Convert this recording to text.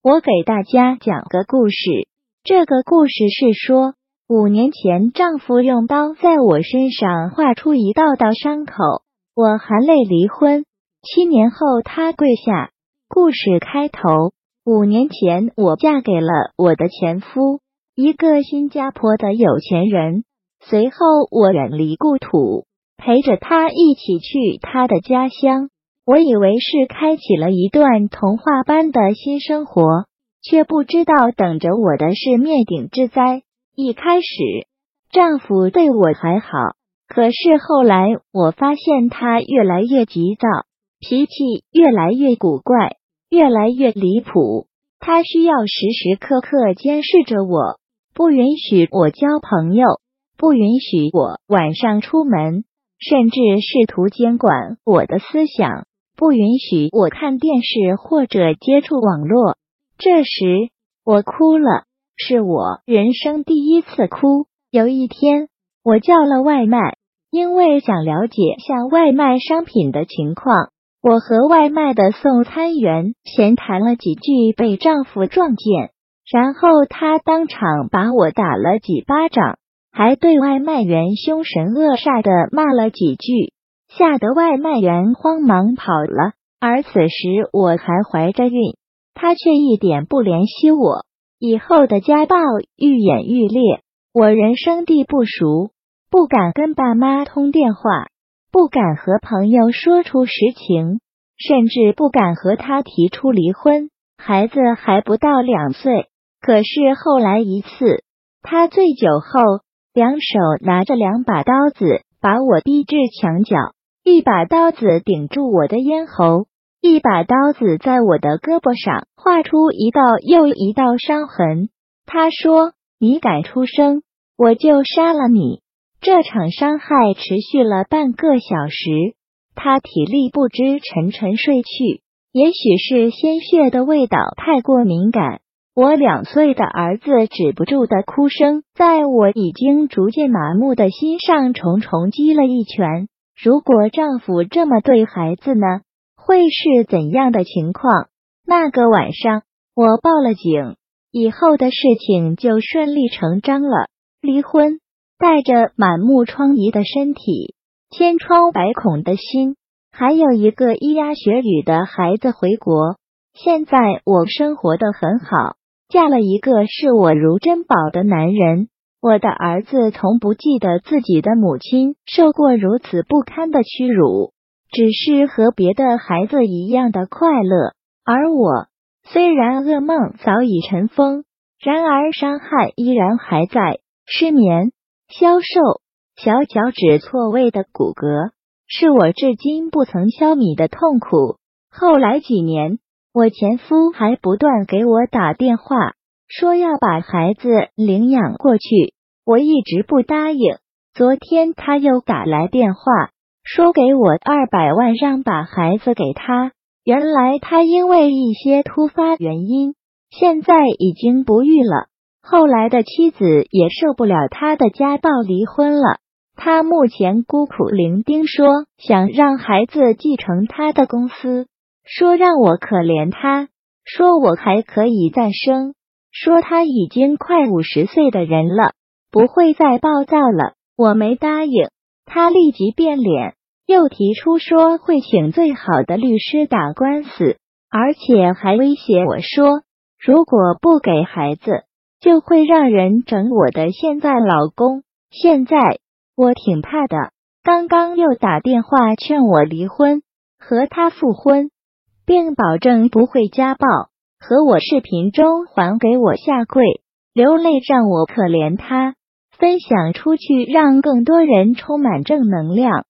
我给大家讲个故事。这个故事是说，五年前丈夫用刀在我身上划出一道道伤口，我含泪离婚。七年后，他跪下。故事开头：五年前，我嫁给了我的前夫，一个新加坡的有钱人。随后，我远离故土，陪着他一起去他的家乡。我以为是开启了一段童话般的新生活，却不知道等着我的是灭顶之灾。一开始，丈夫对我还好，可是后来我发现他越来越急躁，脾气越来越古怪，越来越离谱。他需要时时刻刻监视着我，不允许我交朋友。不允许我晚上出门，甚至试图监管我的思想。不允许我看电视或者接触网络。这时我哭了，是我人生第一次哭。有一天，我叫了外卖，因为想了解下外卖商品的情况。我和外卖的送餐员闲谈了几句，被丈夫撞见，然后他当场把我打了几巴掌。还对外卖员凶神恶煞的骂了几句，吓得外卖员慌忙跑了。而此时我还怀着孕，他却一点不怜惜我。以后的家暴愈演愈烈，我人生地不熟，不敢跟爸妈通电话，不敢和朋友说出实情，甚至不敢和他提出离婚。孩子还不到两岁，可是后来一次，他醉酒后。两手拿着两把刀子，把我逼至墙角。一把刀子顶住我的咽喉，一把刀子在我的胳膊上画出一道又一道伤痕。他说：“你敢出声，我就杀了你。”这场伤害持续了半个小时，他体力不支，沉沉睡去。也许是鲜血的味道太过敏感。我两岁的儿子止不住的哭声，在我已经逐渐麻木的心上重重击了一拳。如果丈夫这么对孩子呢？会是怎样的情况？那个晚上，我报了警，以后的事情就顺理成章了。离婚，带着满目疮痍的身体，千疮百孔的心，还有一个咿呀学语的孩子回国。现在我生活的很好。嫁了一个视我如珍宝的男人，我的儿子从不记得自己的母亲受过如此不堪的屈辱，只是和别的孩子一样的快乐。而我虽然噩梦早已尘封，然而伤害依然还在。失眠、消瘦、小脚趾错位的骨骼，是我至今不曾消弭的痛苦。后来几年。我前夫还不断给我打电话，说要把孩子领养过去，我一直不答应。昨天他又打来电话，说给我二百万，让把孩子给他。原来他因为一些突发原因，现在已经不育了。后来的妻子也受不了他的家暴，离婚了。他目前孤苦伶仃，说想让孩子继承他的公司。说让我可怜他，说我还可以再生，说他已经快五十岁的人了，不会再暴躁了。我没答应，他立即变脸，又提出说会请最好的律师打官司，而且还威胁我说，如果不给孩子，就会让人整我的现在老公。现在我挺怕的，刚刚又打电话劝我离婚，和他复婚。并保证不会家暴，和我视频中还给我下跪流泪，让我可怜他，分享出去，让更多人充满正能量。